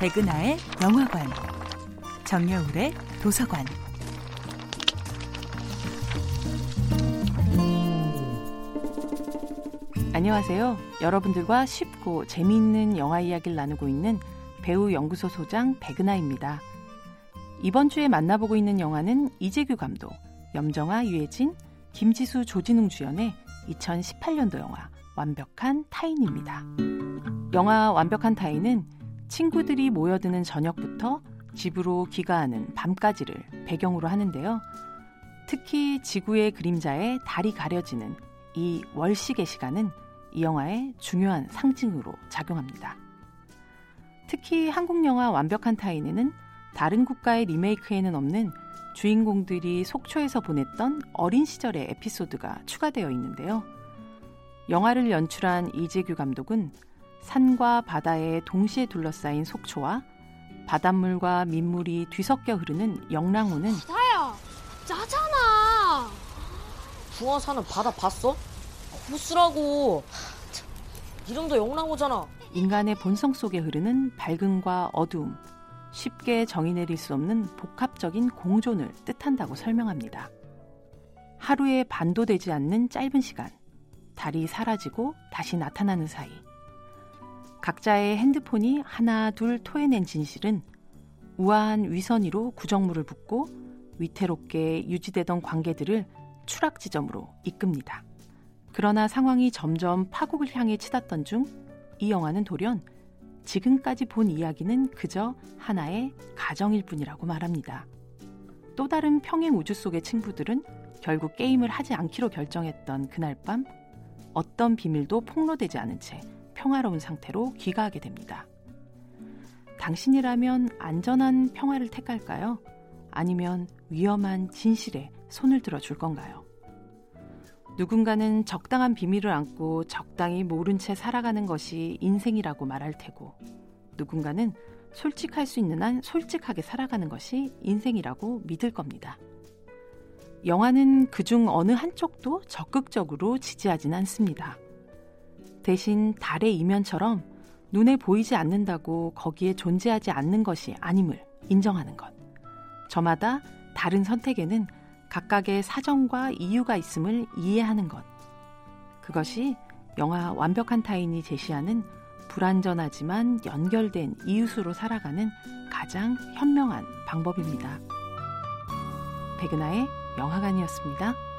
백은하의 영화관, 정여울의 도서관. 안녕하세요. 여러분들과 쉽고 재미있는 영화 이야기를 나누고 있는 배우 연구소 소장 백은하입니다. 이번 주에 만나보고 있는 영화는 이재규 감독, 염정아, 유해진, 김지수, 조진웅 주연의 2018년도 영화 완벽한 타인입니다. 영화 완벽한 타인은 친구들이 모여드는 저녁부터 집으로 귀가하는 밤까지를 배경으로 하는데요. 특히 지구의 그림자에 달이 가려지는 이 월식의 시간은 이 영화의 중요한 상징으로 작용합니다. 특히 한국 영화 완벽한 타인에는 다른 국가의 리메이크에는 없는 주인공들이 속초에서 보냈던 어린 시절의 에피소드가 추가되어 있는데요. 영화를 연출한 이재규 감독은 산과 바다에 동시에 둘러싸인 속초와 바닷물과 민물이 뒤섞여 흐르는 영랑호는 바다야 짜잖아 중화사는 바다 봤어? 호수라고 이름도 영랑호잖아 인간의 본성 속에 흐르는 밝음과 어두움, 쉽게 정의 내릴 수 없는 복합적인 공존을 뜻한다고 설명합니다. 하루에 반도 되지 않는 짧은 시간, 달이 사라지고 다시 나타나는 사이, 각자의 핸드폰이 하나 둘 토해낸 진실은 우아한 위선이로 구정물을 붓고 위태롭게 유지되던 관계들을 추락 지점으로 이끕니다. 그러나 상황이 점점 파국을 향해 치닫던 중 이 영화는 돌연 지금까지 본 이야기는 그저 하나의 가정일 뿐이라고 말합니다. 또 다른 평행 우주 속의 친구들은 결국 게임을 하지 않기로 결정했던 그날 밤 어떤 비밀도 폭로되지 않은 채 평화로운 상태로 귀가하게 됩니다. 당신이라면 안전한 평화를 택할까요? 아니면 위험한 진실에 손을 들어줄 건가요? 누군가는 적당한 비밀을 안고 적당히 모른 채 살아가는 것이 인생이라고 말할 테고, 누군가는 솔직할 수 있는 한 솔직하게 살아가는 것이 인생이라고 믿을 겁니다. 영화는 그중 어느 한쪽도 적극적으로 지지하진 않습니다. 대신 달의 이면처럼 눈에 보이지 않는다고 거기에 존재하지 않는 것이 아님을 인정하는 것. 저마다 다른 선택에는 각각의 사정과 이유가 있음을 이해하는 것. 그것이 영화 완벽한 타인이 제시하는 불완전하지만 연결된 이웃으로 살아가는 가장 현명한 방법입니다. 백은하의 영화관이었습니다.